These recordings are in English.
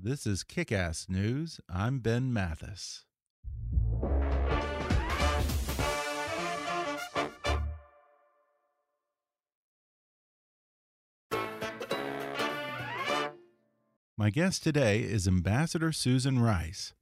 This is Kick Ass News. I'm Ben Mathis. My guest today is Ambassador Susan Rice.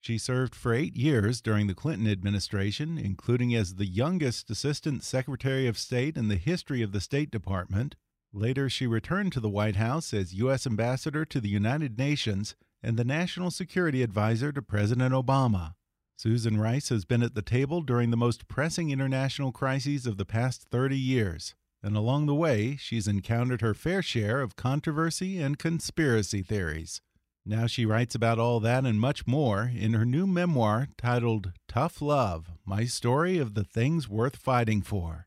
She served for eight years during the Clinton administration, including as the youngest Assistant Secretary of State in the history of the State Department. Later, she returned to the White House as U.S. Ambassador to the United Nations and the National Security Advisor to President Obama. Susan Rice has been at the table during the most pressing international crises of the past 30 years and along the way, she's encountered her fair share of controversy and conspiracy theories. Now she writes about all that and much more in her new memoir titled Tough Love My Story of the Things Worth Fighting For.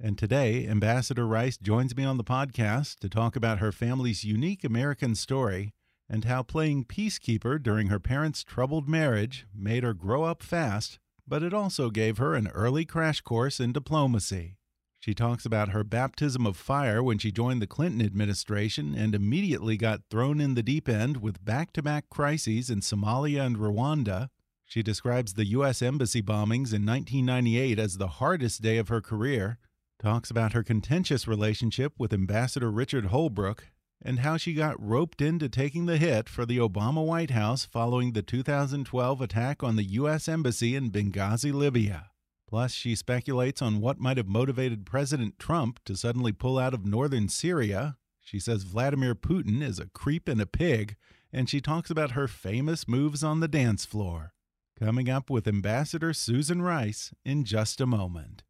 And today, Ambassador Rice joins me on the podcast to talk about her family's unique American story and how playing peacekeeper during her parents' troubled marriage made her grow up fast, but it also gave her an early crash course in diplomacy. She talks about her baptism of fire when she joined the Clinton administration and immediately got thrown in the deep end with back to back crises in Somalia and Rwanda. She describes the U.S. Embassy bombings in 1998 as the hardest day of her career, talks about her contentious relationship with Ambassador Richard Holbrooke, and how she got roped into taking the hit for the Obama White House following the 2012 attack on the U.S. Embassy in Benghazi, Libya. Plus, she speculates on what might have motivated President Trump to suddenly pull out of northern Syria. She says Vladimir Putin is a creep and a pig, and she talks about her famous moves on the dance floor. Coming up with Ambassador Susan Rice in just a moment.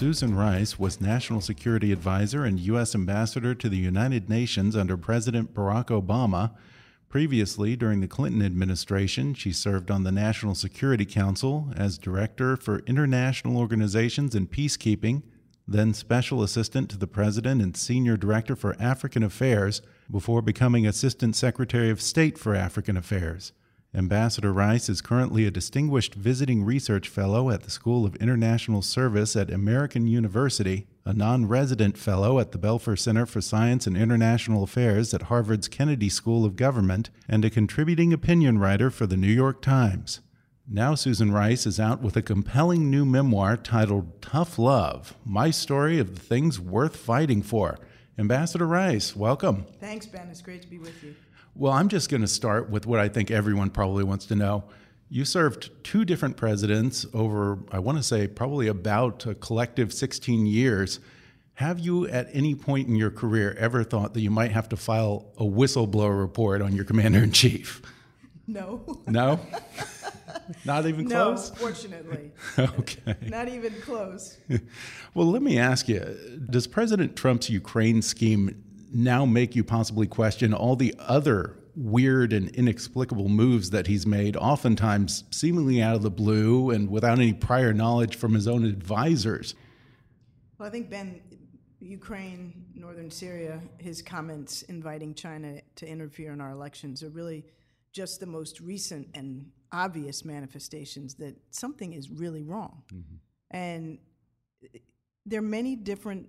Susan Rice was National Security Advisor and U.S. Ambassador to the United Nations under President Barack Obama. Previously, during the Clinton administration, she served on the National Security Council as Director for International Organizations and Peacekeeping, then Special Assistant to the President and Senior Director for African Affairs, before becoming Assistant Secretary of State for African Affairs. Ambassador Rice is currently a distinguished visiting research fellow at the School of International Service at American University, a non resident fellow at the Belfer Center for Science and International Affairs at Harvard's Kennedy School of Government, and a contributing opinion writer for the New York Times. Now, Susan Rice is out with a compelling new memoir titled Tough Love My Story of the Things Worth Fighting For. Ambassador Rice, welcome. Thanks, Ben. It's great to be with you. Well, I'm just going to start with what I think everyone probably wants to know. You served two different presidents over, I want to say, probably about a collective 16 years. Have you at any point in your career ever thought that you might have to file a whistleblower report on your commander in chief? No. No? Not even close? no, fortunately. okay. Not even close. well, let me ask you Does President Trump's Ukraine scheme now make you possibly question all the other weird and inexplicable moves that he's made, oftentimes seemingly out of the blue and without any prior knowledge from his own advisors. Well, I think, Ben, Ukraine, northern Syria, his comments inviting China to interfere in our elections are really just the most recent and obvious manifestations that something is really wrong. Mm-hmm. And there are many different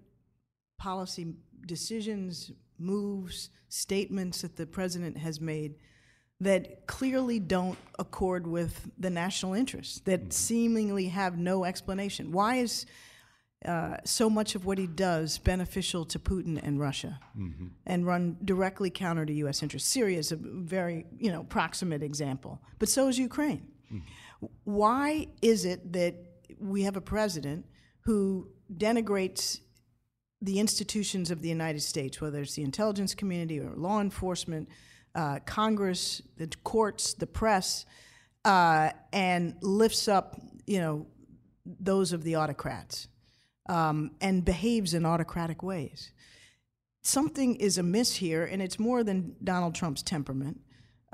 policy decisions, moves, statements that the president has made that clearly don't accord with the national interest, that mm-hmm. seemingly have no explanation. Why is uh, so much of what he does beneficial to Putin and Russia mm-hmm. and run directly counter to U.S. interests? Syria is a very you know proximate example, but so is Ukraine. Mm-hmm. Why is it that we have a president who denigrates the institutions of the United States, whether it's the intelligence community or law enforcement, uh, Congress, the courts, the press, uh, and lifts up, you know, those of the autocrats um, and behaves in autocratic ways. Something is amiss here, and it's more than Donald Trump's temperament.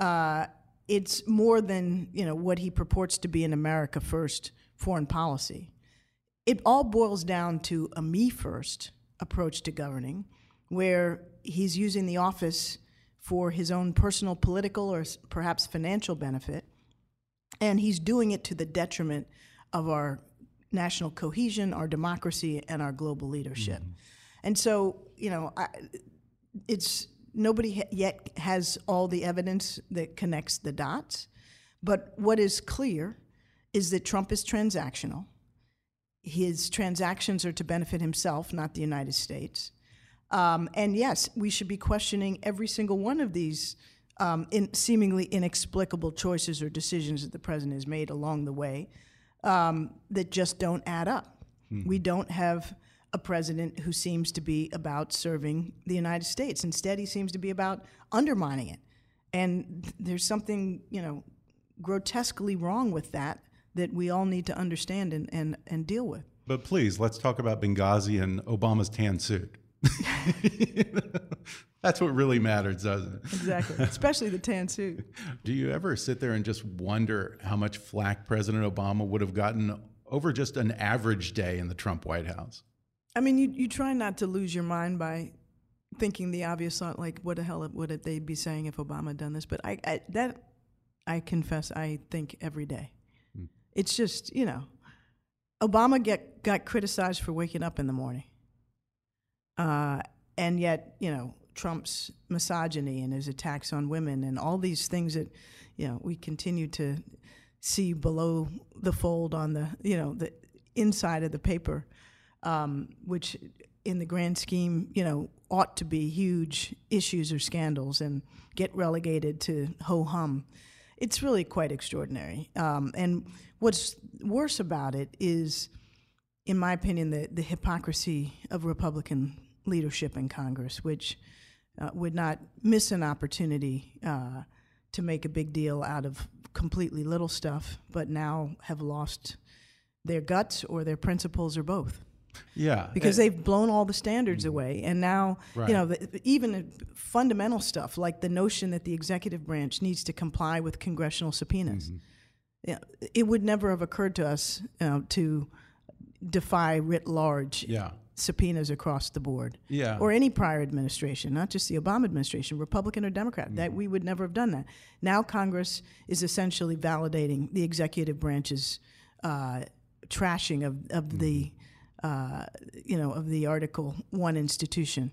Uh, it's more than you know what he purports to be an America first foreign policy it all boils down to a me first approach to governing, where he's using the office for his own personal political or perhaps financial benefit, and he's doing it to the detriment of our national cohesion, our democracy, and our global leadership. Mm-hmm. And so, you know, I, it's nobody ha- yet has all the evidence that connects the dots. But what is clear is that Trump is transactional. His transactions are to benefit himself, not the United States. Um, and yes, we should be questioning every single one of these um, in seemingly inexplicable choices or decisions that the president has made along the way um, that just don't add up. We don't have a president who seems to be about serving the United States. Instead, he seems to be about undermining it. And there's something, you know, grotesquely wrong with that that we all need to understand and, and, and deal with. But please, let's talk about Benghazi and Obama's tan suit. That's what really matters, doesn't it? Exactly. Especially the tan suit. Do you ever sit there and just wonder how much flack President Obama would have gotten over just an average day in the Trump White House? I mean, you, you try not to lose your mind by thinking the obvious thought, like, what the hell would it they be saying if Obama had done this? But I, I that I confess, I think every day. It's just you know, Obama get got criticized for waking up in the morning, uh, and yet you know Trump's misogyny and his attacks on women and all these things that you know we continue to see below the fold on the you know the inside of the paper um, which in the grand scheme, you know, ought to be huge issues or scandals and get relegated to ho hum. It's really quite extraordinary. Um, and what's worse about it is, in my opinion, the, the hypocrisy of Republican leadership in Congress, which uh, would not miss an opportunity uh, to make a big deal out of completely little stuff, but now have lost their guts or their principles or both Yeah, because they've blown all the standards mm. away and now Right. you know the, even fundamental stuff like the notion that the executive branch needs to comply with congressional subpoenas mm-hmm. yeah, it would never have occurred to us you know, to defy writ large yeah, subpoenas across the board yeah. or any prior administration, not just the Obama administration, Republican or Democrat. That mm. we would never have done that. Now Congress is essentially validating the executive branch's uh, trashing of of the mm-hmm. Uh, you know of the Article One institution.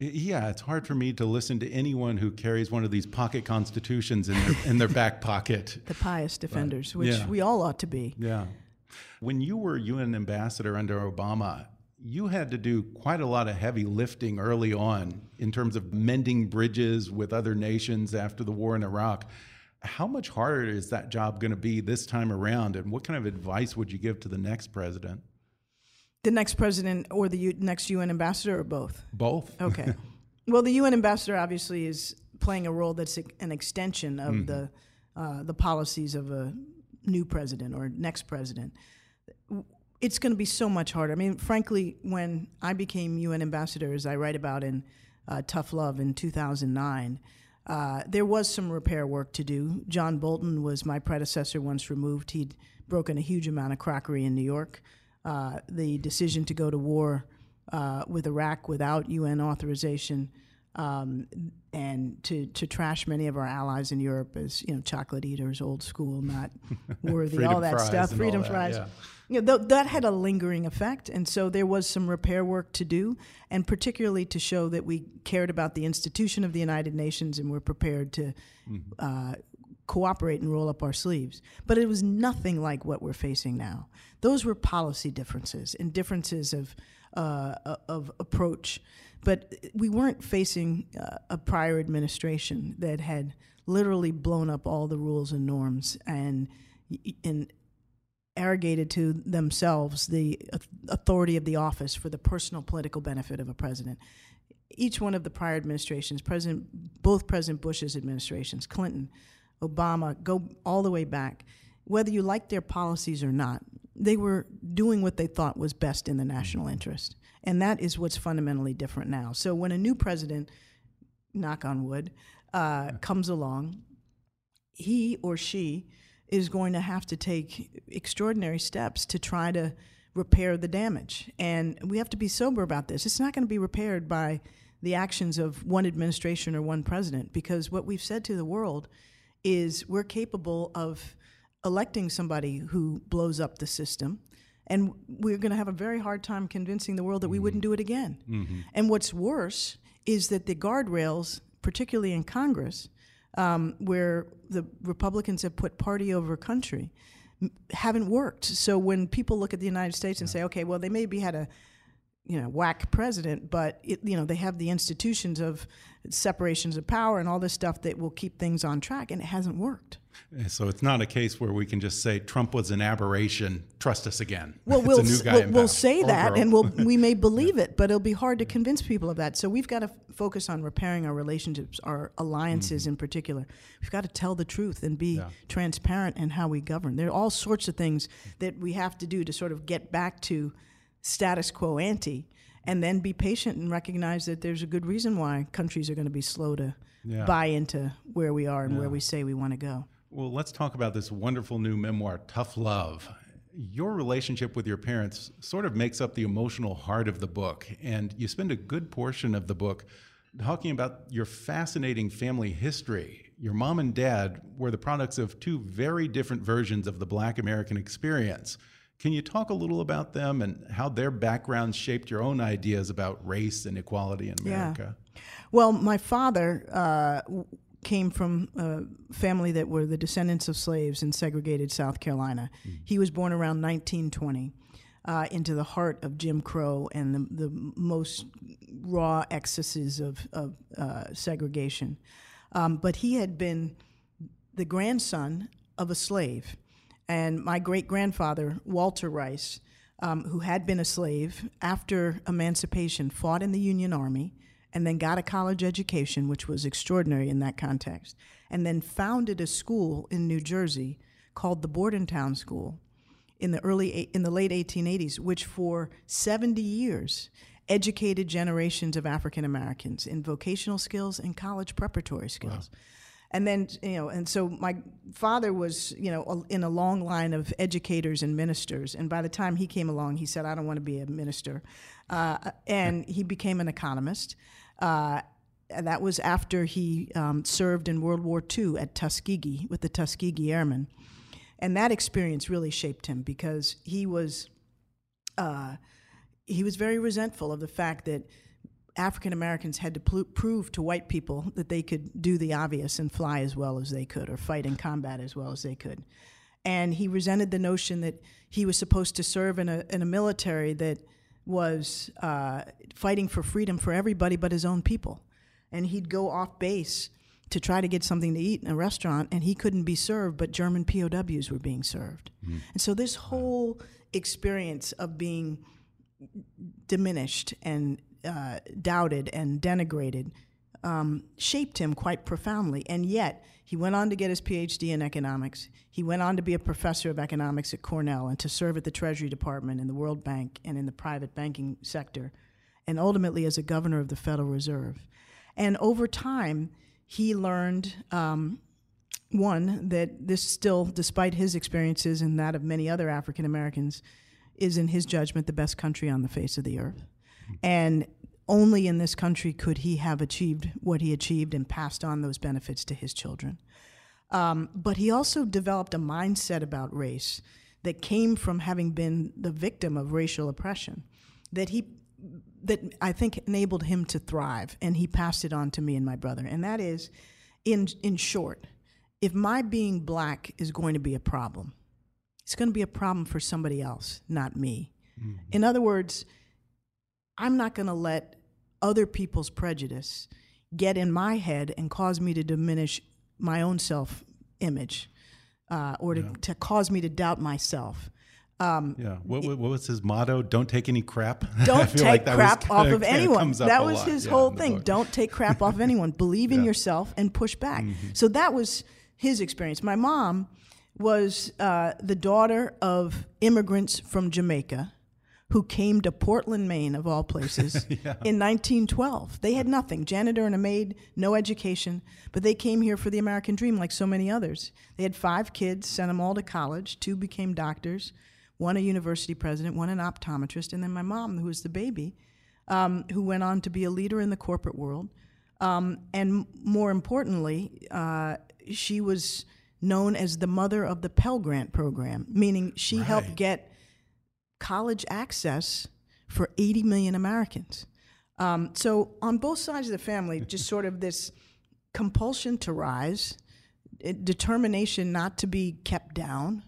Yeah, it's hard for me to listen to anyone who carries one of these pocket constitutions in their, in their back pocket. The pious defenders, which Yeah. we all ought to be. Yeah. When you were UN ambassador under Obama, you had to do quite a lot of heavy lifting early on in terms of mending bridges with other nations after the war in Iraq. How much harder is that job going to be this time around? And what kind of advice would you give to the next president? The next president or the U- next UN ambassador, or both. Both. Okay. well, the UN ambassador obviously is playing a role that's a- an extension of the uh, the policies of a new president or next president. It's going to be so much harder. I mean, frankly, when I became UN ambassador, as I write about in uh, Tough Love in 2009, uh, there was some repair work to do. John Bolton was my predecessor once removed. He'd broken a huge amount of crockery in New York. Uh, the decision to go to war uh, with Iraq without UN authorization um, and to, to trash many of our allies in Europe as you know chocolate eaters, old school, not worthy, all that stuff, freedom that, fries. yeah. You know, th- that had a lingering effect, and so there was some repair work to do, and particularly to show that we cared about the institution of the United Nations and were prepared to uh, cooperate and roll up our sleeves. But it was nothing like what we're facing now. Those were policy differences and differences of uh, of approach, but we weren't facing uh, a prior administration that had literally blown up all the rules and norms and and arrogated to themselves the authority of the office for the personal political benefit of a president. Each one of the prior administrations, President, both President Bush's administrations, Clinton, Obama, go all the way back, whether you like their policies or not, they were doing what they thought was best in the national interest. And that is what's fundamentally different now. So when a new president, knock on wood, uh, comes along, he or she is going to have to take extraordinary steps to try to repair the damage. And we have to be sober about this. It's not going to be repaired by the actions of one administration or one president because what we've said to the world is we're capable of electing somebody who blows up the system and we're going to have a very hard time convincing the world that we wouldn't do it again. Mm-hmm. And what's worse is that the guardrails, particularly in Congress, um, where the Republicans have put party over country, haven't worked. So when people look at the United States and say, okay, well, they maybe had a you know whack president, but it, you know they have the institutions of separations of power and all this stuff that will keep things on track, and it hasn't worked. So it's not a case where we can just say Trump was an aberration. Trust us again. Well, we'll, we'll, we'll, say that, and we'll, we may believe it, but it'll be hard to convince people of that. So we've got to focus on repairing our relationships, our alliances mm-hmm. in particular. We've got to tell the truth and be yeah. transparent in how we govern. There are all sorts of things that we have to do to sort of get back to status quo ante, and then be patient and recognize that there's a good reason why countries are going to be slow to yeah. buy into where we are and yeah. where we say we want to go. Well, let's talk about this wonderful new memoir, Tough Love. Your relationship with your parents sort of makes up the emotional heart of the book, and you spend a good portion of the book talking about your fascinating family history. Your mom and dad were the products of two very different versions of the black American experience. Can you talk a little about them and how their backgrounds shaped your own ideas about race and equality in America? Yeah. Well, my father uh, came from a family that were the descendants of slaves in segregated South Carolina. Mm-hmm. He was born around 1920. Uh, into the heart of Jim Crow and the, the most raw excesses of, of uh, segregation. Um, but he had been the grandson of a slave. And my great grandfather, Walter Rice, um, who had been a slave after emancipation, fought in the Union Army and then got a college education, which was extraordinary in that context, and then founded a school in New Jersey called the Bordentown School in the early in the late 1880s, which for 70 years educated generations of African Americans in vocational skills and college preparatory skills. Wow and then you know and so my father was you know in a long line of educators and ministers. And by the time he came along he said i don't want to be a minister. Uh, and he became an economist. Uh, and that was after he um, served in world war ii at tuskegee with the tuskegee airmen. And that experience really shaped him because he was uh, he was very resentful of the fact that African Americans had to pl- prove to white people that they could do the obvious and fly as well as they could or fight in combat as well as they could. And he resented the notion that he was supposed to serve in a, in a military that was uh, fighting for freedom for everybody but his own people. And he'd go off base to try to get something to eat in a restaurant, and he couldn't be served, but German POWs were being served. Mm. And so this whole experience of being diminished and uh, doubted and denigrated um, shaped him quite profoundly. And yet, he went on to get his PhD in economics. He went on to be a professor of economics at Cornell and to serve at the Treasury Department, in the World Bank, and in the private banking sector, and ultimately as a governor of the Federal Reserve. And over time, he learned um, one, that this still, despite his experiences and that of many other African Americans, is in his judgment the best country on the face of the earth. And only in this country could he have achieved what he achieved and passed on those benefits to his children. Um, but he also developed a mindset about race that came from having been the victim of racial oppression that he that I think enabled him to thrive and he passed it on to me and my brother and that is in in short if my being black is going to be a problem it's going to be a problem for somebody else not me mm-hmm. in other words I'm not going to let other people's prejudice get in my head and cause me to diminish my own self image uh, or to, yeah. to, cause me to doubt myself. Um, yeah. What, what, was his motto? Don't take any crap. Don't take like crap off of anyone. That was his yeah, whole thing. Don't take crap off of anyone. Believe in yeah. yourself and push back. Mm-hmm. So that was his experience. My mom was uh, the daughter of immigrants from Jamaica who came to Portland, Maine, of all places, yeah. in 1912. They had nothing janitor and a maid, no education, but they came here for the American dream like so many others. They had five kids, sent them all to college, two became doctors. one a university president, one an optometrist, and then my mom, who was the baby, um, who went on to be a leader in the corporate world. Um, and more importantly, uh, she was known as the mother of the Pell Grant program, meaning she helped get college access for 80 million Americans. Um, so on both sides of the family, just sort of this compulsion to rise, eh, determination not to be kept down,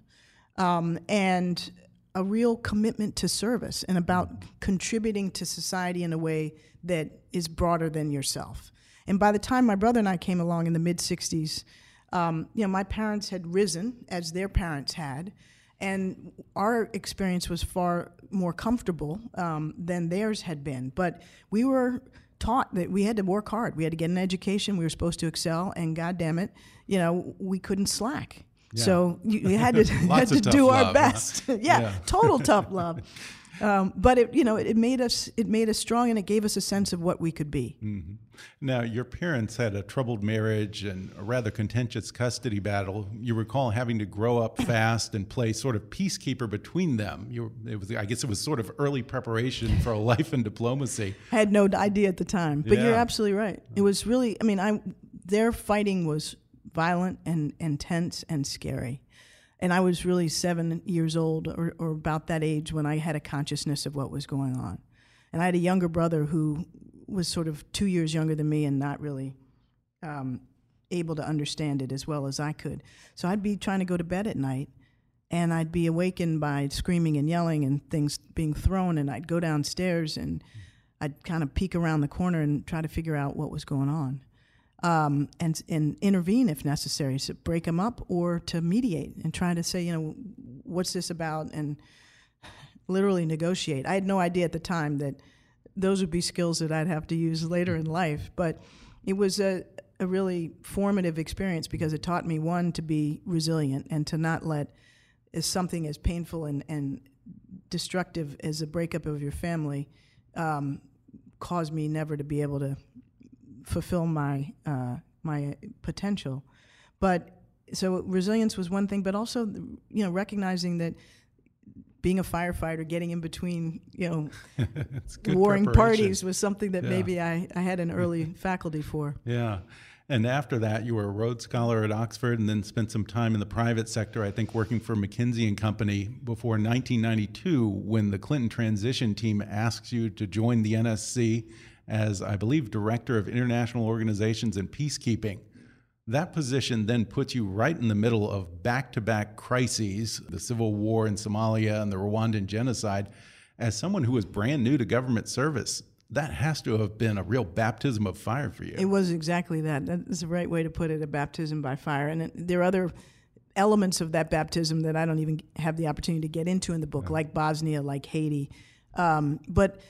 um, and a real commitment to service and about contributing to society in a way that is broader than yourself. And by the time my brother and I came along in the mid 60s, um, you know, my parents had risen as their parents had, and our experience was far more comfortable um, than theirs had been. But we were taught that we had to work hard. We had to get an education. We were supposed to excel, and God damn it, you know, we couldn't slack. So you, you had to, had to do our love, huh? best. yeah, Yeah. total tough love. Um, but it, you know, it, it made us it made us strong, and it gave us a sense of what we could be. Now, your parents had a troubled marriage and a rather contentious custody battle. You recall having to grow up fast and play sort of peacekeeper between them. You were, it was, I guess, it was sort of early preparation for a life in diplomacy. I had no idea at the time, but you're absolutely right. It was really, I mean, I their fighting was violent and intense and scary. And I was really seven years old or, or about that age when I had a consciousness of what was going on. And I had a younger brother who was sort of two years younger than me and not really um, able to understand it as well as I could. So I'd be trying to go to bed at night and I'd be awakened by screaming and yelling and things being thrown, and I'd go downstairs and I'd kind of peek around the corner and try to figure out what was going on, um, and and intervene if necessary, to break them up or to mediate and try to say, you know, what's this about, and literally negotiate. I had no idea at the time that those would be skills that I'd have to use later in life, but it was a a really formative experience because it taught me one to be resilient and to not let as something as painful and, and destructive as a breakup of your family um, cause me never to be able to fulfill my uh, my potential. But so resilience was one thing, but also you know recognizing that being a firefighter, getting in between you know warring parties was something that Yeah. maybe I, I had an early faculty for. Yeah. And after that, you were a Rhodes Scholar at Oxford and then spent some time in the private sector, I think working for McKinsey and Company before 1992 when the Clinton transition team asks you to join the NSC as, I believe, Director of International Organizations and Peacekeeping. That position then puts you right in the middle of back to back crises the civil war in Somalia and the Rwandan genocide. As someone who was brand new to government service, that has to have been a real baptism of fire for you. It was exactly that. That is the right way to put it a baptism by fire. And it, there are other elements of that baptism that I don't even have the opportunity to get into in the book, like Bosnia, like Haiti. Um, but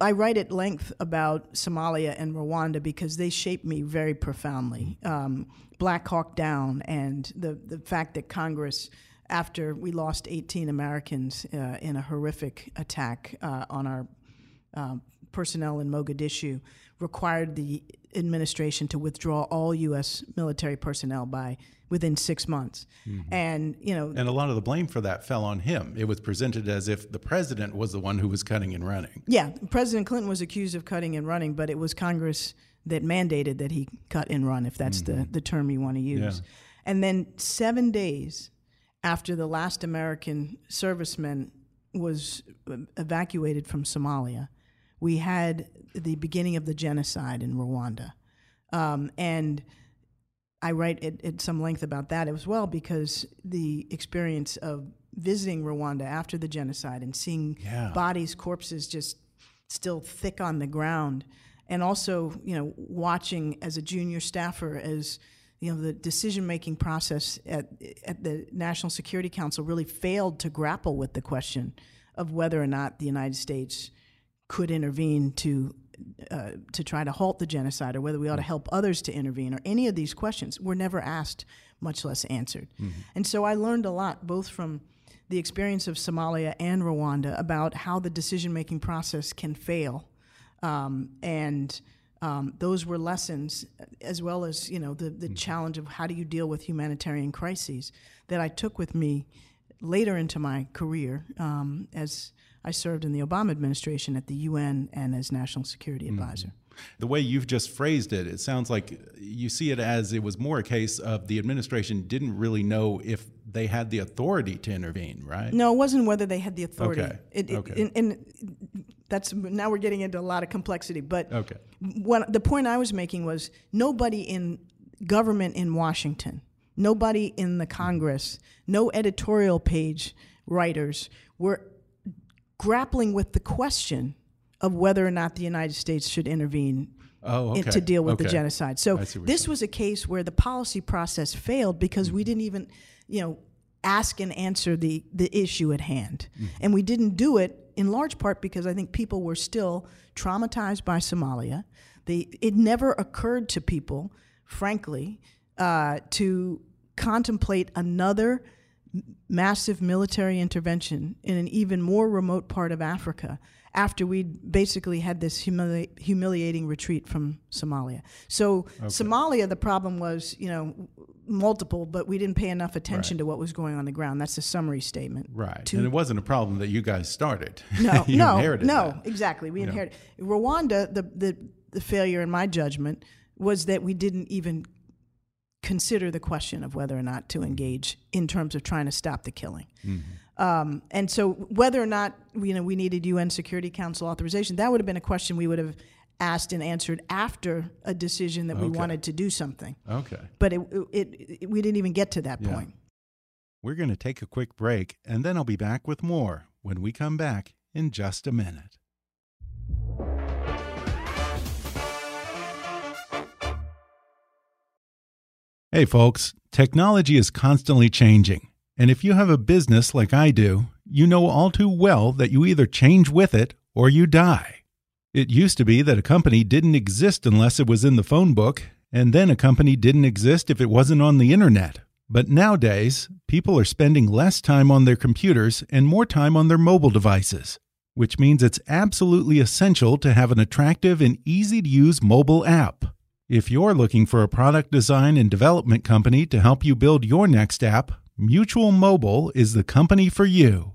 I write at length about Somalia and Rwanda because they shaped me very profoundly. Um, Black Hawk Down and the, the fact that Congress, after we lost 18 Americans uh, in a horrific attack uh, on our um, personnel in Mogadishu, required the administration to withdraw all U.S. military personnel by within six months. And, you know, And a lot of the blame for that fell on him. It was presented as if the president was the one who was cutting and running. Yeah, President Clinton was accused of cutting and running, but it was Congress that mandated that he cut and run, if that's the, the term you want to use. Yeah. And then seven days after the last American serviceman was evacuated from Somalia, we had the beginning of the genocide in Rwanda. Um, and I write at, at some length about that as well because the experience of visiting Rwanda after the genocide and seeing Yeah. bodies, corpses just still thick on the ground, and also you know watching as a junior staffer as you know the decision making process at at the National Security Council really failed to grapple with the question of whether or not the United States could intervene to uh, to try to halt the genocide, or whether we ought to help others to intervene, or any of these questions were never asked, much less answered. And so I learned a lot, both from the experience of Somalia and Rwanda, about how the decision making process can fail, um, and um, those were lessons, as well as you know the the challenge of how do you deal with humanitarian crises that I took with me later into my career um, as I served in the Obama administration at the UN and as National Security Mm-hmm. Advisor. The way you've just phrased it, it sounds like you see it as it was more a case of the administration didn't really know if they had the authority to intervene, right? No, it wasn't whether they had the authority. Okay. It, it, Okay. And, and that's now we're getting into a lot of complexity. But Okay. what the point I was making was nobody in government in Washington, nobody in the Congress, no editorial page writers were grappling with the question of whether or not the United States should intervene Oh, in- to deal with the genocide. So I see what this was a case where the policy process failed because Mm-hmm. we didn't even, you know, ask and answer the the issue at hand, Mm-hmm. and we didn't do it in large part because I think people were still traumatized by Somalia. They it never occurred to people, frankly, uh, to contemplate another massive military intervention in an even more remote part of Africa after we'd basically had this humili- humiliating retreat from Somalia. So Somalia, the problem was, you know, multiple, but we didn't pay enough attention to what was going on the ground. That's a summary statement. Right. to- and it wasn't a problem that you guys started. No, you no, no, that. exactly. We inherited Rwanda. The, the the failure, in my judgment, was that we didn't even consider the question of whether or not to engage in terms of trying to stop the killing. Mm-hmm. Um, and so, whether or not you know we needed UN Security Council authorization, that would have been a question we would have asked and answered after a decision that we wanted to do something. Okay. But it, it, it we didn't even get to that Yeah. point. We're going to take a quick break, and then I'll be back with more when we come back in just a minute. Hey, folks, technology is constantly changing. And if you have a business like I do, you know all too well that you either change with it or you die. It used to be that a company didn't exist unless it was in the phone book, and then a company didn't exist if it wasn't on the internet. But nowadays, people are spending less time on their computers and more time on their mobile devices, which means it's absolutely essential to have an attractive and easy to use mobile app. If you're looking for a product design and development company to help you build your next app, Mutual Mobile is the company for you.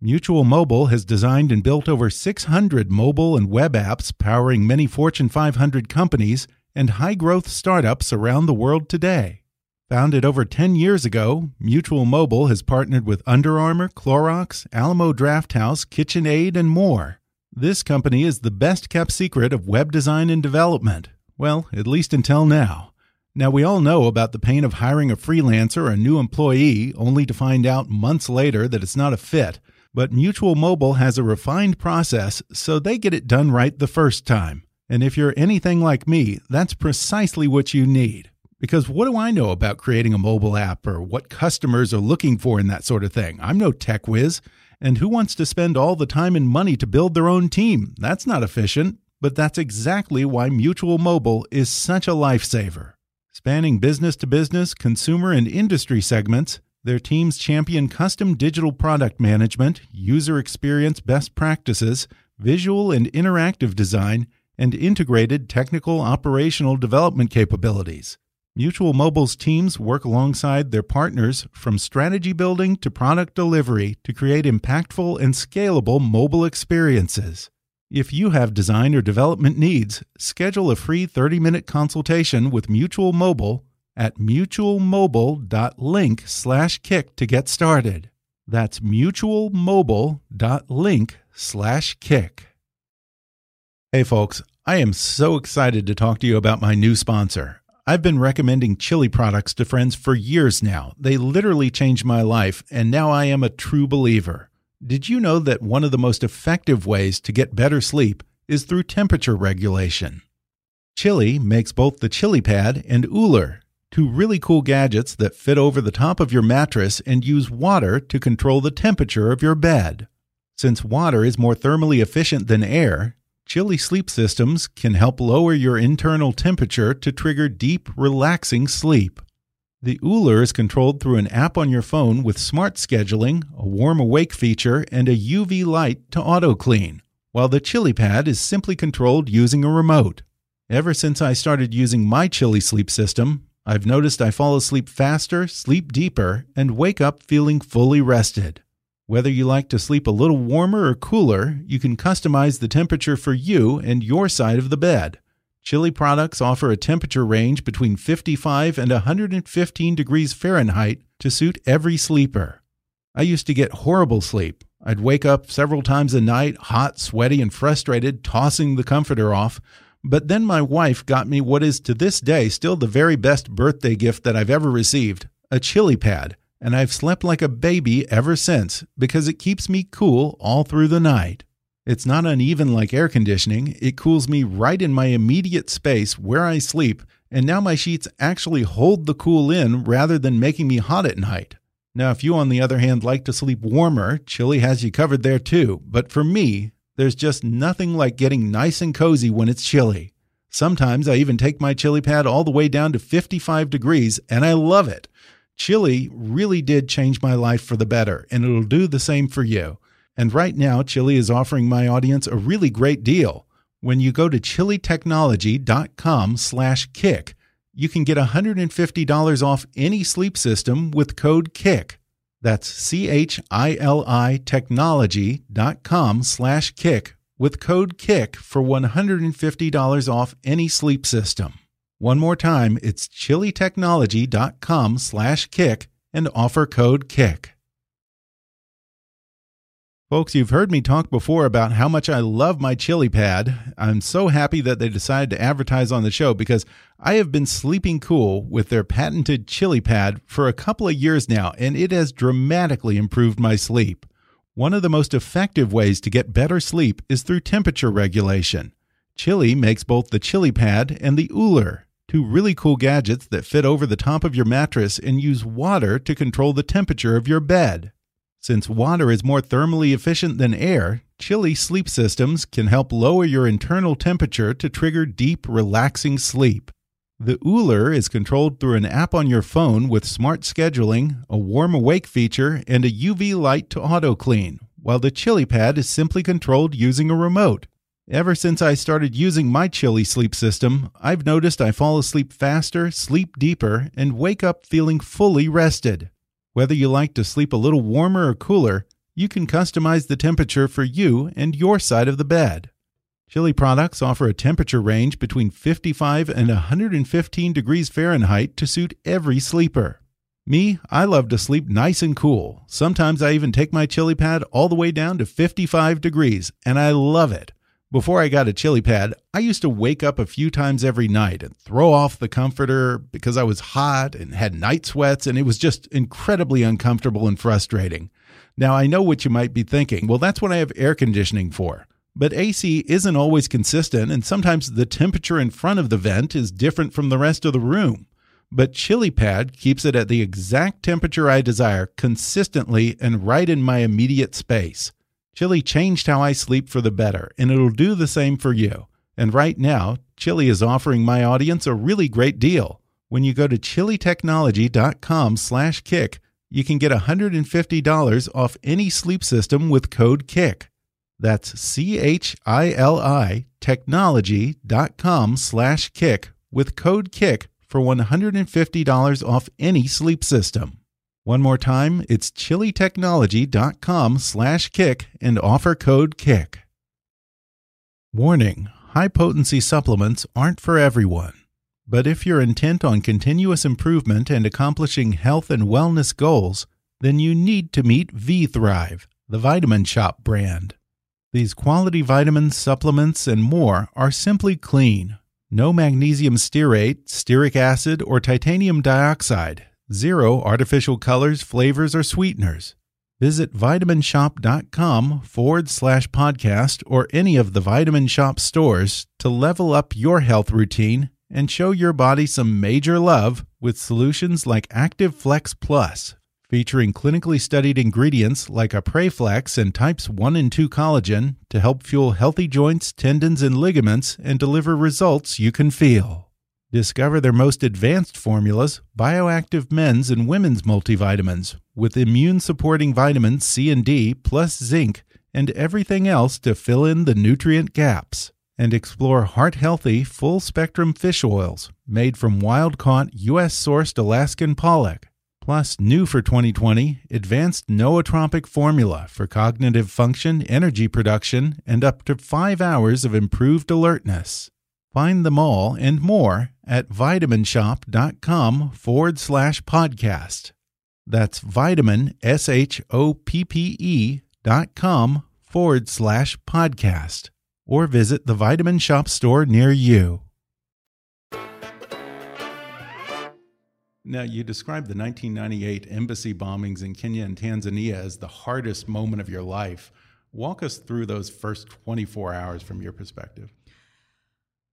Mutual Mobile has designed and built over 600 mobile and web apps powering many Fortune 500 companies and high growth startups around the world today. Founded over 10 years ago, Mutual Mobile has partnered with Under Armour, Clorox, Alamo Drafthouse, KitchenAid, and more. This company is the best kept secret of web design and development. Well, at least until now. Now, we all know about the pain of hiring a freelancer or a new employee only to find out months later that it's not a fit. But Mutual Mobile has a refined process, so they get it done right the first time. And if you're anything like me, that's precisely what you need. Because what do I know about creating a mobile app or what customers are looking for in that sort of thing? I'm no tech whiz. And who wants to spend all the time and money to build their own team? That's not efficient. But that's exactly why Mutual Mobile is such a lifesaver. Spanning business to business, consumer, and industry segments, their teams champion custom digital product management, user experience best practices, visual and interactive design, and integrated technical operational development capabilities. Mutual Mobile's teams work alongside their partners from strategy building to product delivery to create impactful and scalable mobile experiences. If you have design or development needs, schedule a free 30-minute consultation with Mutual Mobile at mutualmobile.link slash kick to get started. That's mutualmobile.link slash kick. Hey folks, I am so excited to talk to you about my new sponsor. I've been recommending chili products to friends for years now. They literally changed my life, and now I am a true believer. Did you know that one of the most effective ways to get better sleep is through temperature regulation? Chili makes both the Chili Pad and OOLER, two really cool gadgets that fit over the top of your mattress and use water to control the temperature of your bed. Since water is more thermally efficient than air, Chili sleep systems can help lower your internal temperature to trigger deep, relaxing sleep. The OOLER is controlled through an app on your phone with smart scheduling, a warm awake feature, and a UV light to auto clean, while the Chili Pad is simply controlled using a remote. Ever since I started using my Chili sleep system, I've noticed I fall asleep faster, sleep deeper, and wake up feeling fully rested. Whether you like to sleep a little warmer or cooler, you can customize the temperature for you and your side of the bed. Chili products offer a temperature range between 55 and 115 degrees Fahrenheit to suit every sleeper. I used to get horrible sleep. I'd wake up several times a night, hot, sweaty, and frustrated, tossing the comforter off. But then my wife got me what is to this day still the very best birthday gift that I've ever received a chili pad. And I've slept like a baby ever since because it keeps me cool all through the night. It's not uneven like air conditioning. It cools me right in my immediate space where I sleep, and now my sheets actually hold the cool in rather than making me hot at night. Now, if you, on the other hand, like to sleep warmer, Chili has you covered there too. But for me, there's just nothing like getting nice and cozy when it's chilly. Sometimes I even take my chili pad all the way down to 55 degrees, and I love it. Chili really did change my life for the better, and it'll do the same for you. And right now, Chili is offering my audience a really great deal. When you go to chilitechnology.com slash kick, you can get $150 off any sleep system with code KICK. That's C-H-I-L-I technology.com slash kick with code KICK for $150 off any sleep system. One more time, it's chilitechnology.com slash kick and offer code KICK. Folks, you've heard me talk before about how much I love my chili pad. I'm so happy that they decided to advertise on the show because I have been sleeping cool with their patented chili pad for a couple of years now, and it has dramatically improved my sleep. One of the most effective ways to get better sleep is through temperature regulation. Chili makes both the chili pad and the OOLER, two really cool gadgets that fit over the top of your mattress and use water to control the temperature of your bed. Since water is more thermally efficient than air, Chili sleep systems can help lower your internal temperature to trigger deep, relaxing sleep. The OOLER is controlled through an app on your phone with smart scheduling, a warm awake feature, and a UV light to auto clean, while the Chili Pad is simply controlled using a remote. Ever since I started using my Chili sleep system, I've noticed I fall asleep faster, sleep deeper, and wake up feeling fully rested. Whether you like to sleep a little warmer or cooler, you can customize the temperature for you and your side of the bed. Chili products offer a temperature range between 55 and 115 degrees Fahrenheit to suit every sleeper. Me, I love to sleep nice and cool. Sometimes I even take my chili pad all the way down to 55 degrees, and I love it. Before I got a chili pad, I used to wake up a few times every night and throw off the comforter because I was hot and had night sweats, and it was just incredibly uncomfortable and frustrating. Now, I know what you might be thinking. Well, that's what I have air conditioning for. But AC isn't always consistent, and sometimes the temperature in front of the vent is different from the rest of the room. But Chili Pad keeps it at the exact temperature I desire consistently and right in my immediate space. Chili changed how I sleep for the better, and it'll do the same for you. And right now, Chili is offering my audience a really great deal. When you go to chilitechnology.com/kick, you can get $150 off any sleep system with code KICK. That's C H I L I technology.com/kick with code KICK for $150 off any sleep system. One more time, it's chilitechnology.com slash kick and offer code KICK. Warning, high-potency supplements aren't for everyone. But if you're intent on continuous improvement and accomplishing health and wellness goals, then you need to meet V-Thrive, the Vitamin Shoppe brand. These quality vitamins, supplements, and more are simply clean. No magnesium stearate, stearic acid, or titanium dioxide Zero artificial colors, flavors, or sweeteners. Visit vitaminshoppe.com forward slash podcast or any of the Vitamin Shoppe stores to level up your health routine and show your body some major love with solutions like Active Flex Plus, featuring clinically studied ingredients like AprèsFlex and types 1 and 2 collagen to help fuel healthy joints, tendons, and ligaments and deliver results you can feel. Discover their most advanced formulas, bioactive men's and women's multivitamins, with immune supporting vitamins C and D, plus zinc, and everything else to fill in the nutrient gaps. And explore heart healthy, full spectrum fish oils, made from wild caught U.S. sourced Alaskan pollock. Plus, new for 2020, advanced nootropic formula for cognitive function, energy production, and up to five hours of improved alertness. Find them all and more at vitaminshoppe.com forward slash podcast. That's vitamin, S H O P P E dot com forward slash podcast. Or visit the Vitamin Shoppe store near you. Now, you described the 1998 embassy bombings in Kenya and Tanzania as the hardest moment of your life. Walk us through those first 24 hours from your perspective.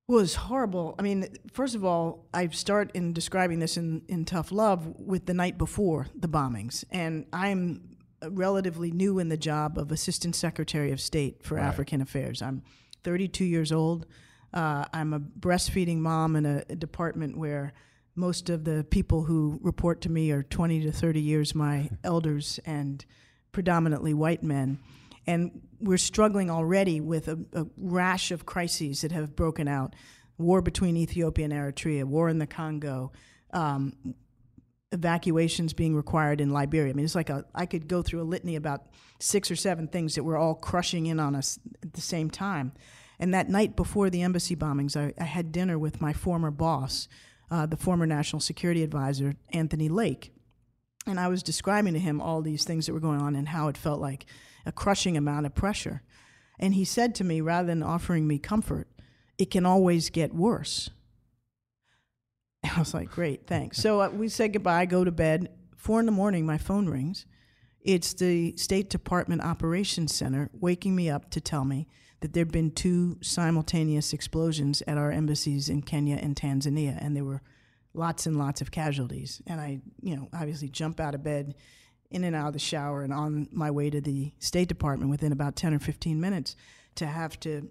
Was horrible. I mean, first of all, I start in describing this in, in Tough Love with the night before the bombings. And I'm relatively new in the job of Assistant Secretary of State for right. African Affairs. I'm 32 years old. Uh, I'm a breastfeeding mom in a, a department where most of the people who report to me are 20 to 30 years my elders and predominantly white men. And we're struggling already with a, a, rash of crises that have broken out war between Ethiopia and Eritrea, war in the Congo, um, evacuations being required in Liberia. I mean, it's like a, I could go through a litany about six or seven things that were all crushing in on us at the same time. And that night before the embassy bombings, I, I had dinner with my former boss, uh, the former national security advisor, Anthony Lake. And I was describing to him all these things that were going on and how it felt like a crushing amount of pressure. And he said to me, rather than offering me comfort, it can always get worse. I was like, great, thanks. so uh, we said goodbye, go to bed. Four in the morning, my phone rings. It's the State Department Operations Center waking me up to tell me that there had been two simultaneous explosions at our embassies in Kenya and Tanzania, and there were lots and lots of casualties. And I, you know, obviously jump out of bed, in and out of the shower, and on my way to the State Department within about 10 or 15 minutes to have to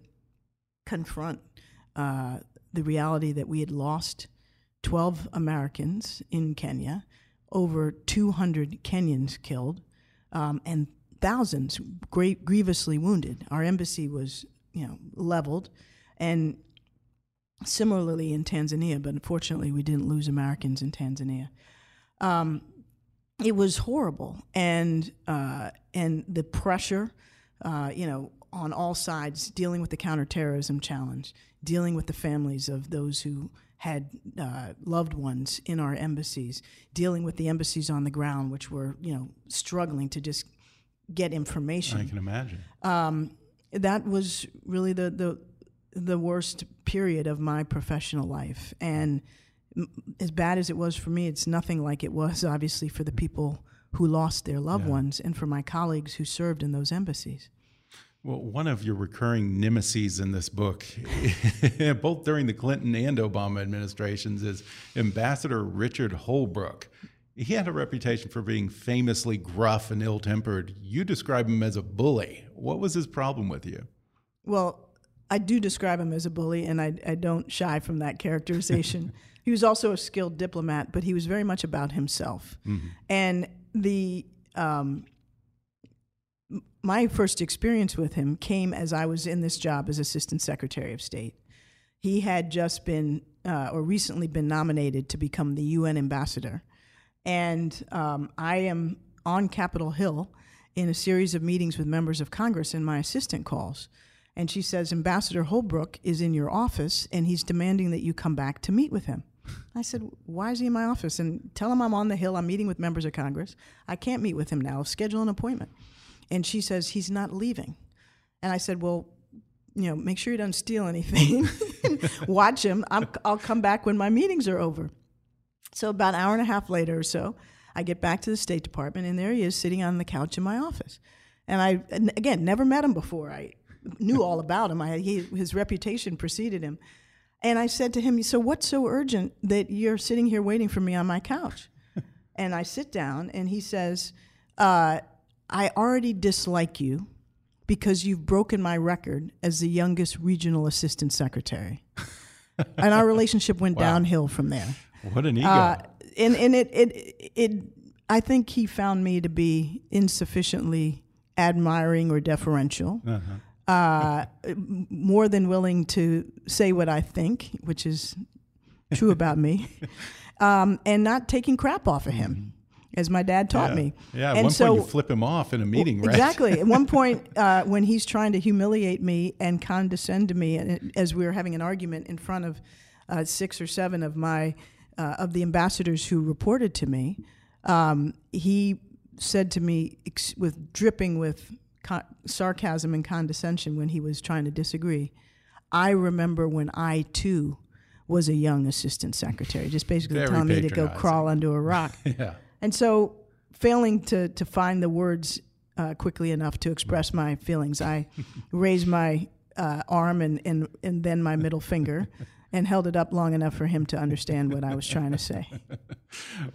confront uh, the reality that we had lost 12 Americans in Kenya, over 200 Kenyans killed, um, and thousands great, grievously wounded. Our embassy was, you know, leveled, and similarly in Tanzania, but unfortunately we didn't lose Americans in Tanzania. Um, it was horrible, and uh, and the pressure, uh, you know, on all sides, dealing with the counterterrorism challenge, dealing with the families of those who had uh, loved ones in our embassies, dealing with the embassies on the ground, which were you know struggling to just get information. I can imagine. Um, that was really the, the the worst period of my professional life, and as bad as it was for me, it's nothing like it was obviously for the people who lost their loved yeah. ones, and for my colleagues who served in those embassies. Well, one of your recurring nemesis in this book, both during the Clinton and Obama administrations, is Ambassador Richard Holbrooke. He had a reputation for being famously gruff and ill tempered. You describe him as a bully. What was his problem with you? Well, I do describe him as a bully, and I, I don't shy from that characterization. He was also a skilled diplomat, but he was very much about himself. Mm-hmm. And the um, my first experience with him came as I was in this job as Assistant Secretary of State. He had just been, uh, or recently been nominated to become the UN ambassador and um, I am on Capitol Hill in a series of meetings with members of Congress, and my assistant calls. And she says, Ambassador Holbrooke is in your office, and he's demanding that you come back to meet with him. I said, Why is he in my office? And tell him I'm on the Hill. I'm meeting with members of Congress. I can't meet with him now. Schedule an appointment. And she says, He's not leaving. And I said, Well, you know, make sure he doesn't steal anything. Watch him. i will come back when my meetings are over. So about an hour and a half later or so, I get back to the State Department, and there he is sitting on the couch in my office. And I, again, never met him before. I knew all about him. I, he, his reputation preceded him. And I said to him, So what's so urgent that you're sitting here waiting for me on my couch? and I sit down, and he says, uh, I already dislike you because you've broken my record as the youngest regional assistant secretary. and our relationship went wow. downhill from there. What an ego! Uh, and and it, it it I think he found me to be insufficiently admiring or deferential. Uh-huh. Uh, more than willing to say what I think, which is true about me, um, and not taking crap off of him, as my dad taught yeah. me. Yeah, at and one so, point you flip him off in a meeting, right? Exactly. At one point, uh, when he's trying to humiliate me and condescend to me, and as we were having an argument in front of uh, six or seven of my uh, of the ambassadors who reported to me, um, he said to me ex- with dripping with co- sarcasm and condescension when he was trying to disagree. I remember when I too was a young assistant secretary, just basically Very telling me to go crawl under a rock. yeah. And so, failing to, to find the words uh, quickly enough to express my feelings, I raised my uh, arm and, and, and then my middle finger and held it up long enough for him to understand what I was trying to say.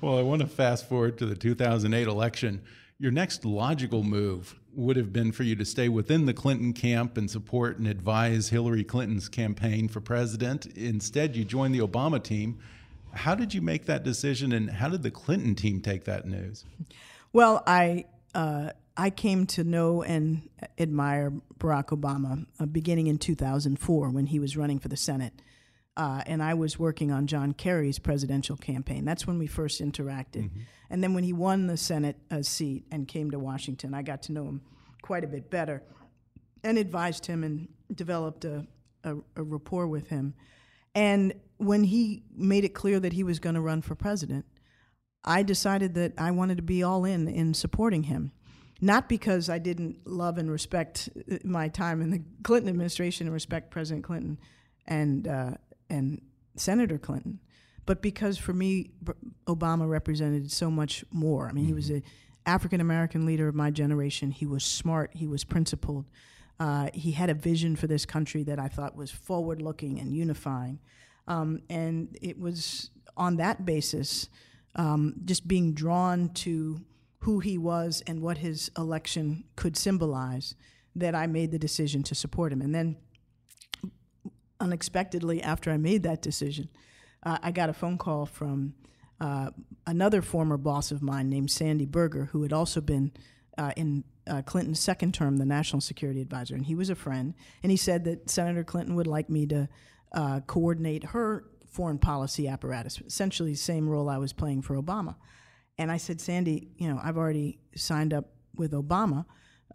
Well, I want to fast forward to the 2008 election. Your next logical move would have been for you to stay within the Clinton camp and support and advise Hillary Clinton's campaign for president. Instead, you joined the Obama team. How did you make that decision, and how did the Clinton team take that news? Well, I uh, I came to know and admire Barack Obama uh, beginning in 2004 when he was running for the Senate, uh, and I was working on John Kerry's presidential campaign. That's when we first interacted, and then when he won the Senate uh, seat and came to Washington, I got to know him quite a bit better, and advised him and developed a, a, a rapport with him. And when he made it clear that he was going to run for president, I decided that I wanted to be all in in supporting him. Not because I didn't love and respect uh, my time in the Clinton administration and respect President Clinton and uh, and Senator Clinton, but because for me, Obama represented so much more. I mean, he was a African American leader of my generation. He was smart. He was principled. Uh, he had a vision for this country that I thought was forward looking and unifying. Um, and it was on that basis, um, just being drawn to who he was and what his election could symbolize, that I made the decision to support him. And then, unexpectedly, after I made that decision, uh, I got a phone call from uh, another former boss of mine named Sandy Berger, who had also been uh, in uh, Clinton's second term, the national security advisor, and he was a friend. And he said that Senator Clinton would like me to uh, coordinate her foreign policy apparatus, essentially the same role I was playing for Obama. And I said, Sandy, you know, I've already signed up with Obama.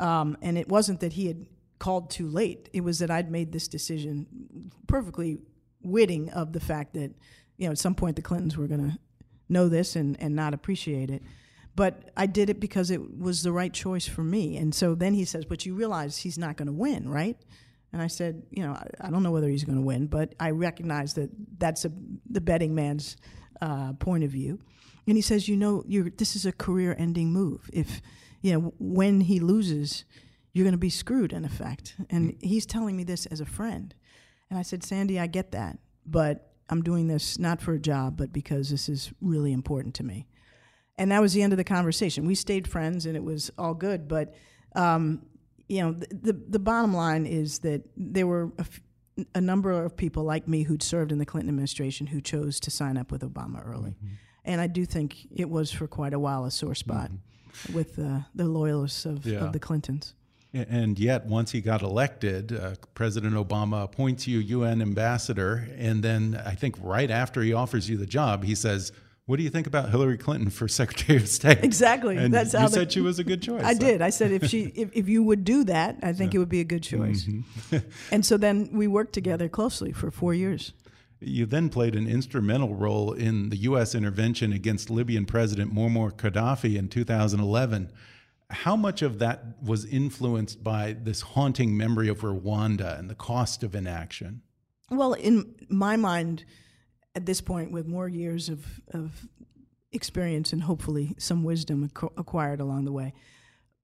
Um, and it wasn't that he had called too late, it was that I'd made this decision perfectly witting of the fact that, you know, at some point the Clintons were going to know this and, and not appreciate it. But I did it because it was the right choice for me. And so then he says, But you realize he's not going to win, right? And I said, You know, I, I don't know whether he's going to win, but I recognize that that's a, the betting man's uh, point of view. And he says, You know, this is a career ending move. If, you know, when he loses, you're going to be screwed in effect. And he's telling me this as a friend. And I said, Sandy, I get that, but I'm doing this not for a job, but because this is really important to me. And that was the end of the conversation. We stayed friends, and it was all good. But um, you know, the, the the bottom line is that there were a, f- a number of people like me who'd served in the Clinton administration who chose to sign up with Obama early, and I do think it was for quite a while a sore spot with uh, the loyalists of, Yeah. of the Clintons. And yet, once he got elected, uh, President Obama appoints you UN ambassador. And then I think right after he offers you the job, he says, What do you think about Hillary Clinton for Secretary of State? Exactly. And That's you how said she was a good choice. I did. I said if she if, if you would do that, I think it would be a good choice. and so then we worked together closely for four years. You then played an instrumental role in the U.S. intervention against Libyan President Muammar Gaddafi in 2011. How much of that was influenced by this haunting memory of Rwanda and the cost of inaction? Well, in my mind, at this point, with more years of, of experience and hopefully some wisdom acqu- acquired along the way,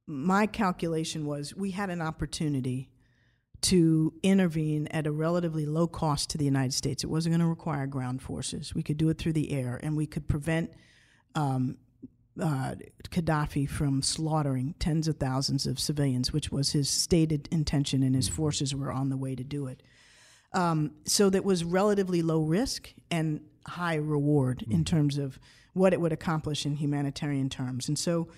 my calculation was we had an opportunity to intervene at a relatively low cost to the United States. It wasn't going to require ground forces. We could do it through the air, and we could prevent um, uh, Gaddafi from slaughtering tens of thousands of civilians, which was his stated intention, and his forces were on the way to do it. Um, so that was relatively low risk and high reward in terms of what it would accomplish in humanitarian terms. And so,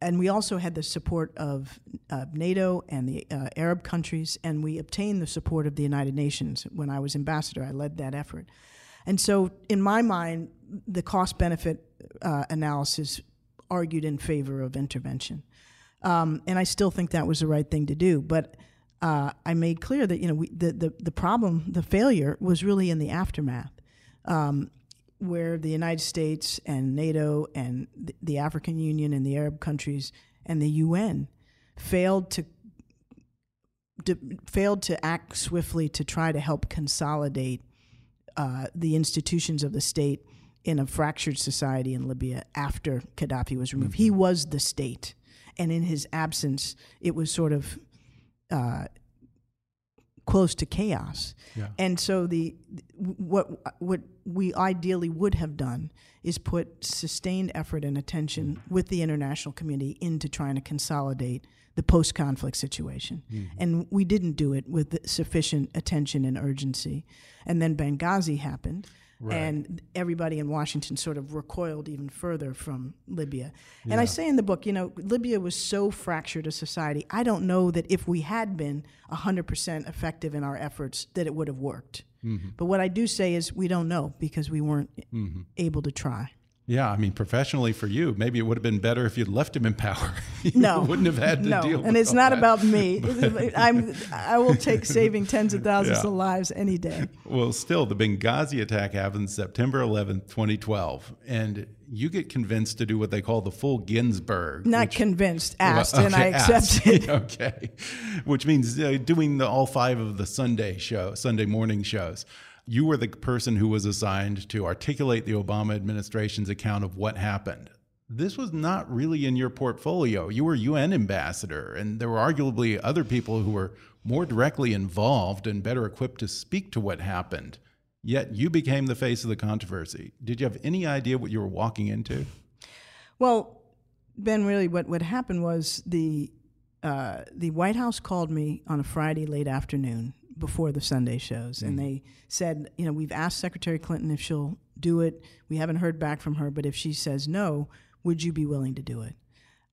and we also had the support of uh, NATO and the uh, Arab countries, and we obtained the support of the United Nations. When I was ambassador, I led that effort. And so, in my mind, the cost benefit uh, analysis argued in favor of intervention. Um, and I still think that was the right thing to do. But uh, I made clear that you know we, the, the the problem, the failure, was really in the aftermath, um, where the United States and NATO and the, the African Union and the Arab countries and the UN failed to failed to act swiftly to try to help consolidate uh, the institutions of the state in a fractured society in Libya after Gaddafi was removed. Mm-hmm. He was the state, and in his absence, it was sort of uh, close to chaos. Yeah. And so the what what we ideally would have done is put sustained effort and attention with the international community into trying to consolidate the post conflict situation. Mm-hmm. And we didn't do it with sufficient attention and urgency. And then Benghazi happened. Right. And everybody in Washington sort of recoiled even further from Libya. Yeah. And I say in the book, you know, Libya was so fractured a society. I don't know that if we had been 100% effective in our efforts, that it would have worked. Mm-hmm. But what I do say is we don't know because we weren't mm-hmm. able to try. Yeah, I mean, professionally for you, maybe it would have been better if you'd left him in power. you no, wouldn't have had to deal no. deal. And it's not that. about me. I'm, I will take saving tens of thousands yeah. of lives any day. Well, still, the Benghazi attack happened September 11th, 2012, and you get convinced to do what they call the full Ginsburg. Not which, convinced, asked, well, okay, and I accepted. okay, which means uh, doing the, all five of the Sunday show, Sunday morning shows you were the person who was assigned to articulate the Obama administration's account of what happened. This was not really in your portfolio. You were UN ambassador, and there were arguably other people who were more directly involved and better equipped to speak to what happened. Yet you became the face of the controversy. Did you have any idea what you were walking into? Well, Ben, really, what, what happened was the uh, the White House called me on a Friday late afternoon before the Sunday shows, mm. and they said, you know, we've asked Secretary Clinton if she'll do it. We haven't heard back from her, but if she says no, would you be willing to do it?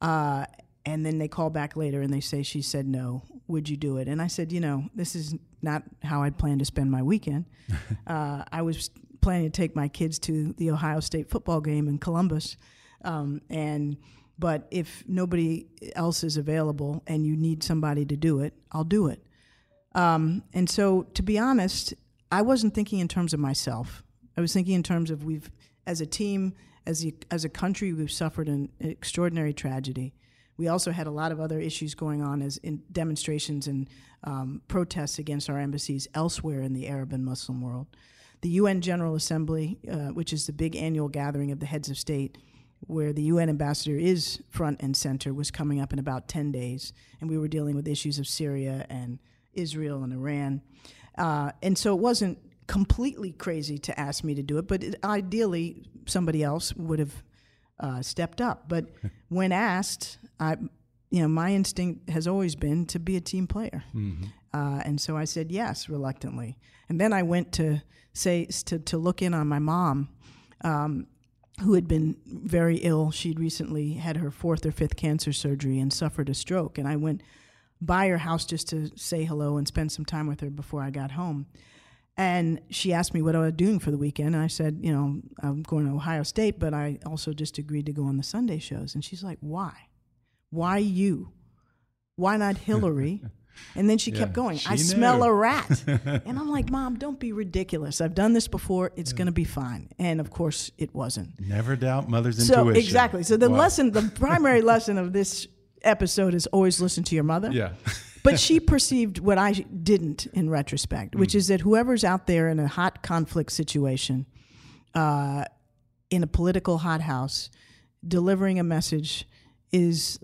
Uh, and then they call back later and they say she said no. Would you do it? And I said, you know, this is not how I'd planned to spend my weekend. uh, I was planning to take my kids to the Ohio State football game in Columbus, um, and but if nobody else is available and you need somebody to do it, I'll do it. Um, and so, to be honest, I wasn't thinking in terms of myself. I was thinking in terms of we've, as a team, as a, as a country, we've suffered an extraordinary tragedy. We also had a lot of other issues going on as in demonstrations and um, protests against our embassies elsewhere in the Arab and Muslim world. The UN General Assembly, uh, which is the big annual gathering of the heads of state, where the UN ambassador is front and center, was coming up in about 10 days. And we were dealing with issues of Syria and Israel and Iran. Uh, and so it wasn't completely crazy to ask me to do it, but it, ideally somebody else would have uh, stepped up. But when asked, I, you know, my instinct has always been to be a team player, mm-hmm. uh, and so I said yes reluctantly. And then I went to say to to look in on my mom. Um, who had been very ill. She'd recently had her fourth or fifth cancer surgery and suffered a stroke. And I went by her house just to say hello and spend some time with her before I got home. And she asked me what I was doing for the weekend. And I said, you know, I'm going to Ohio State, but I also just agreed to go on the Sunday shows. And she's like, why? Why you? Why not Hillary? And then she yeah, kept going. I knew. smell a rat. and I'm like, Mom, don't be ridiculous. I've done this before. It's yeah. going to be fine. And of course, it wasn't. Never doubt mother's so, intuition. Exactly. So the wow. lesson, the primary lesson of this episode is always listen to your mother. Yeah. but she perceived what I didn't in retrospect, which mm. is that whoever's out there in a hot conflict situation, uh, in a political hothouse, delivering a message is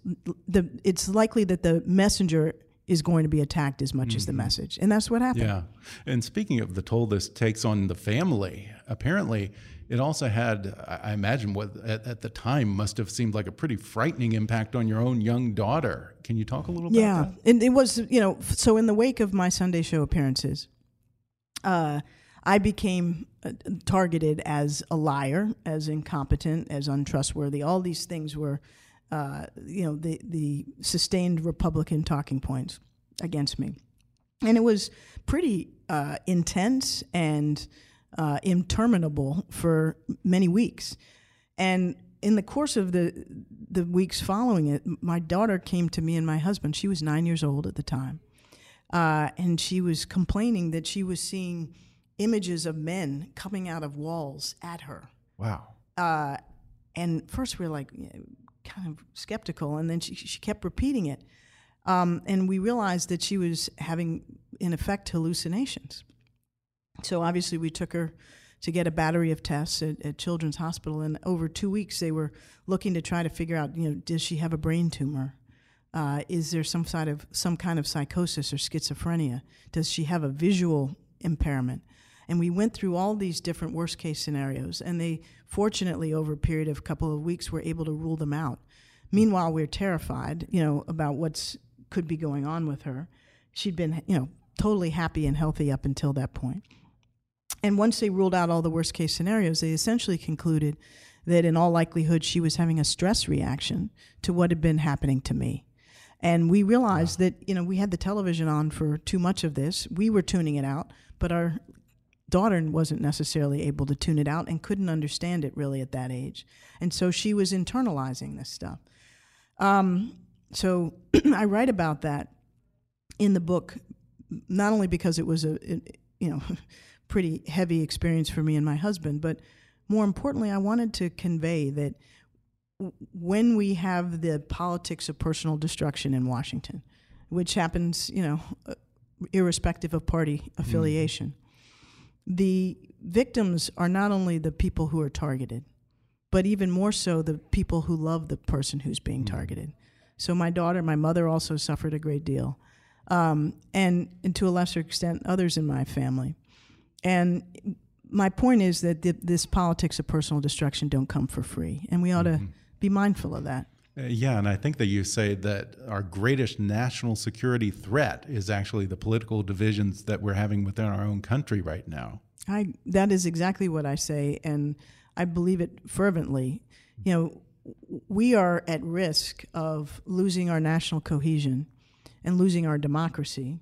the it's likely that the messenger is going to be attacked as much mm-hmm. as the mm-hmm. message. And that's what happened. Yeah. And speaking of the toll this takes on the family, apparently it also had, I imagine, what at, at, the time must have seemed like a pretty frightening impact on your own young daughter. Can you talk a little yeah. that? Yeah. And it was, you know, so in the wake of my Sunday show appearances, uh, I became uh, targeted as a liar, as incompetent, as untrustworthy. All these things were uh, you know, the, the sustained Republican talking points against me. And it was pretty uh, intense and uh, interminable for many weeks. And in the course of the the weeks following it, my daughter came to me and my husband. She was nine years old at the time, uh, and she was complaining that she was seeing images of men coming out of walls at her. Wow. Uh, and first we were like you know, kind of skeptical, and then she, she kept repeating it. Um, and we realized that she was having, in effect, hallucinations. So obviously, we took her to get a battery of tests at, at, Children's Hospital, and over two weeks, they were looking to try to figure out, you know, does she have a brain tumor? Uh, is there some side of some kind of psychosis or schizophrenia? Does she have a visual impairment? And we went through all these different worst case scenarios, and they fortunately, over a period of a couple of weeks, were able to rule them out. Meanwhile, we're terrified, you know, about what's could be going on with her. She'd been, you know, totally happy and healthy up until that point. And once they ruled out all the worst case scenarios, they essentially concluded that in all likelihood she was having a stress reaction to what had been happening to me. And we realized wow. that, you know, we had the television on for too much of this. We were tuning it out, but our daughter wasn't necessarily able to tune it out and couldn't understand it really at that age. And so she was internalizing this stuff. Um, so I write about that in the book, not only because it was a, you know, pretty heavy experience for me and my husband, but more importantly, I wanted to convey that when we have the politics of personal destruction in Washington, which happens, you know, uh, irrespective of party mm-hmm. affiliation. Mm the victims are not only the people who are targeted, but even more so the people who love the person who's being mm-hmm. targeted. So my daughter, my mother also suffered a great deal, um, and, and to a lesser extent, others in my family. And my point is that th- this politics of personal destruction don't come for free, and we ought mm-hmm. to be mindful of that. Uh, yeah, and I think that you say that our greatest national security threat is actually the political divisions that we're having within our own country right now. I that is exactly what I say, and I believe it fervently. You know, we are at risk of losing our national cohesion and losing our democracy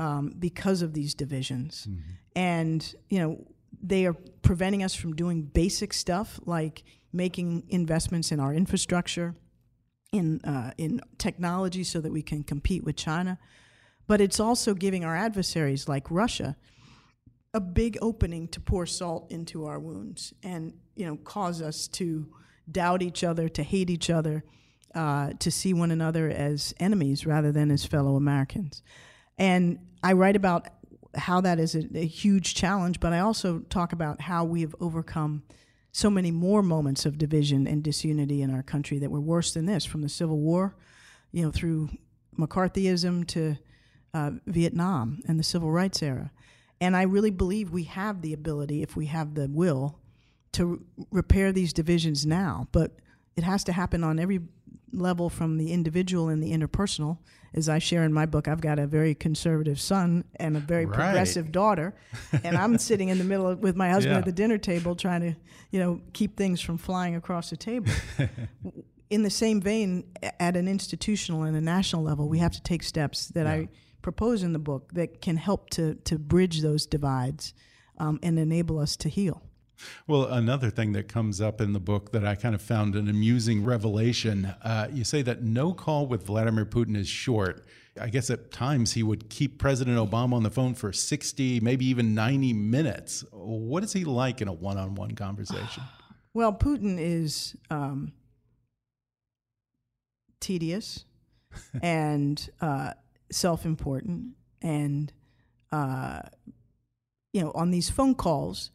um, because of these divisions, mm-hmm. and you know they are preventing us from doing basic stuff like making investments in our infrastructure in uh, in technology so that we can compete with China, but it's also giving our adversaries like Russia a big opening to pour salt into our wounds and you know cause us to doubt each other, to hate each other, uh, to see one another as enemies rather than as fellow Americans. And I write about how that is a, a huge challenge, but I also talk about how we have overcome so many more moments of division and disunity in our country that were worse than this, from the Civil War, you know, through McCarthyism to uh, Vietnam and the Civil Rights era. And I really believe we have the ability, if we have the will, to repair these divisions now. But it has to happen on every level from the individual and the interpersonal. As I share in my book, I've got a very conservative son and a very right. progressive daughter, and I'm sitting in the middle of, with my husband yeah. at the dinner table trying to, you know, keep things from flying across the table. in the same vein, at an institutional and a national level, we have to take steps that yeah. I propose in the book that can help to to bridge those divides um, and enable us to heal. Well, another thing that comes up in the book that I kind of found an amusing revelation uh, you say that no call with Vladimir Putin is short. I guess at times he would keep President Obama on the phone for 60, maybe even 90 minutes. What is he like in a one on one conversation? Well, Putin is um, tedious and uh, self important. And, uh, you know, on these phone calls,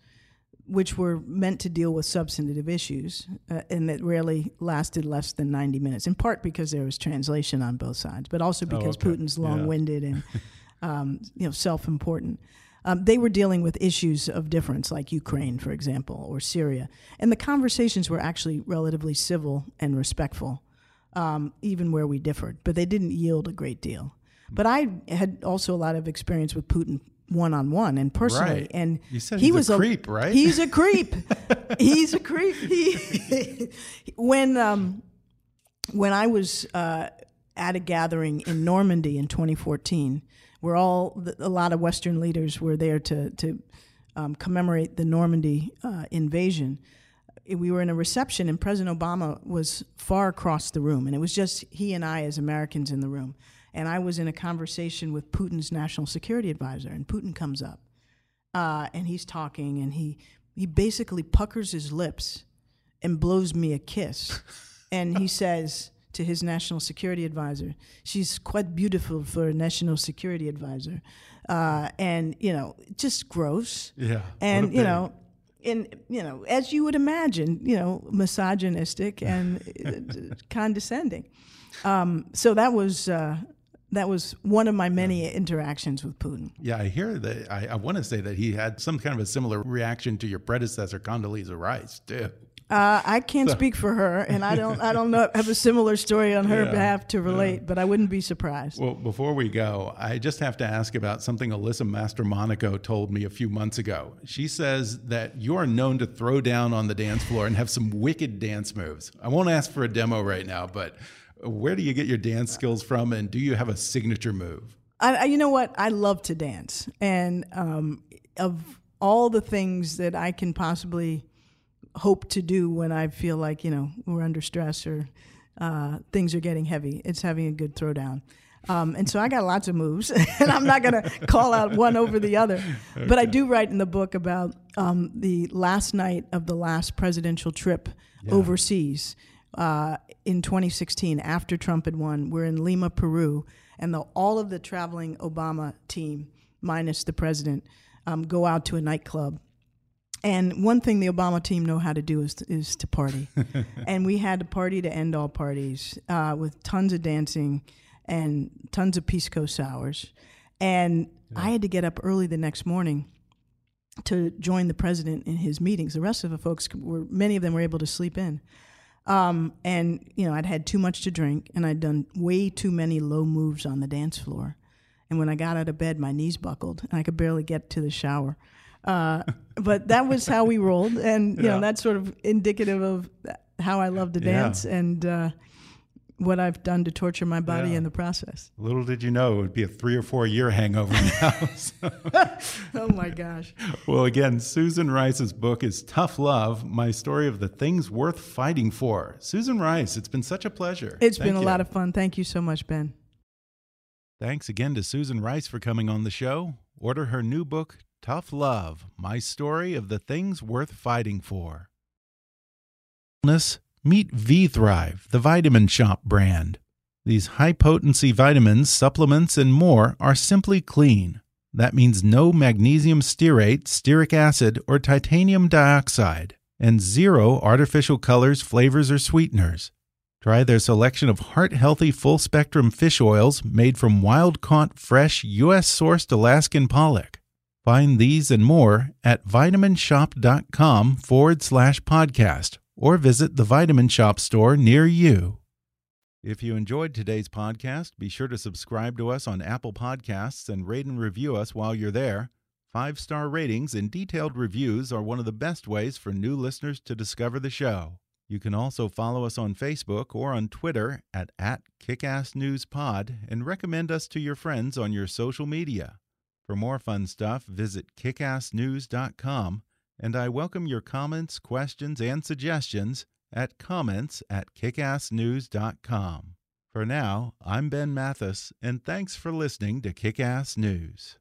which were meant to deal with substantive issues, uh, and that rarely lasted less than 90 minutes, in part because there was translation on both sides, but also oh, because oh, okay. Putin's long winded yeah. and um, you know, self important. Um, they were dealing with issues of difference, like Ukraine, for example, or Syria. And the conversations were actually relatively civil and respectful, um, even where we differed, but they didn't yield a great deal. But I had also a lot of experience with Putin one on one and personally. Right. And he was a creep, right? He's a creep. he's a creep. He, when um, when I was uh, at a gathering in Normandy in 2014, where all the, a lot of Western leaders were there to to um, commemorate the Normandy uh, invasion. We were in a reception, and President Obama was far across the room, and it was just he and I as Americans in the room. And I was in a conversation with Putin's national security advisor, and Putin comes up, uh, and he's talking, and he he basically puckers his lips and blows me a kiss, and he says to his national security advisor, "She's quite beautiful for a national security advisor," uh, and you know, just gross. Yeah. and you know in you know as you would imagine you know misogynistic and condescending um, so that was uh, that was one of my many interactions with Putin. Yeah, I hear that. I, I want to say that he had some kind of a similar reaction to your predecessor, Condoleezza Rice, too. Uh, I can't speak for her, and I don't. I don't know. Have a similar story on her Yeah, behalf to relate, but I wouldn't be surprised. Well, before we go, I just have to ask about something Alyssa Mastromonaco told me a few months ago. She says that you are known to throw down on the dance floor and have some wicked dance moves. I won't ask for a demo right now, but where do you get your dance skills from, and do you have a signature move? I, you know what? I love to dance, and um, of all the things that I can possibly hope to do when I feel like you know we're under stress or uh, things are getting heavy, it's having a good throwdown. Um, and so I got lots of moves, and I'm not going to call out one over the other. But I do write in the book about um, the last night of the last presidential trip overseas uh, in 2016 after Trump had won. We're in Lima, Peru, and the, all of the traveling Obama team, minus the president, um, go out to a nightclub. And one thing the Obama team know how to do is to, is to party. and we had a party to end all parties uh, with tons of dancing and tons of pisco sours. And I had to get up early the next morning to join the president in his meetings. The rest of the folks were, many of them were able to sleep in. Um, and, you know, I'd had too much to drink and I'd done way too many low moves on the dance floor. And when I got out of bed, my knees buckled and I could barely get to the shower. Uh, but that was how we rolled. And, you Yeah. know, that's sort of indicative of how I love to Yeah. dance and uh, what I've done to torture my body Yeah. in the process. Little did you know it would be a three or four year hangover now. So- Oh my gosh. well, again, Susan Rice's book is Tough Love My Story of the Things Worth Fighting For. Susan Rice, it's been such a pleasure. It's Thank been a you. lot of fun. Thank you so much, Ben. Thanks again to Susan Rice for coming on the show. Order her new book, Tough Love My Story of the Things Worth Fighting For. Meet V Thrive, the Vitamin Shoppe brand. These high potency vitamins, supplements, and more are simply clean. That means no magnesium stearate, stearic acid, or titanium dioxide, and zero artificial colors, flavors, or sweeteners. Try their selection of heart healthy full spectrum fish oils made from wild caught, fresh, U.S. sourced Alaskan pollock. Find these and more at vitaminshoppe.com forward slash podcast or visit the Vitamin Shoppe store near you. If you enjoyed today's podcast, be sure to subscribe to us on Apple Podcasts and rate and review us while you're there. Five star ratings and detailed reviews are one of the best ways for new listeners to discover the show. You can also follow us on Facebook or on Twitter at, at KickassNewsPod and recommend us to your friends on your social media. For more fun stuff, visit kickassnews.com, and I welcome your comments, questions, and suggestions at comments at kickassnews.com. For now, I'm Ben Mathis, and thanks for listening to Kickass News.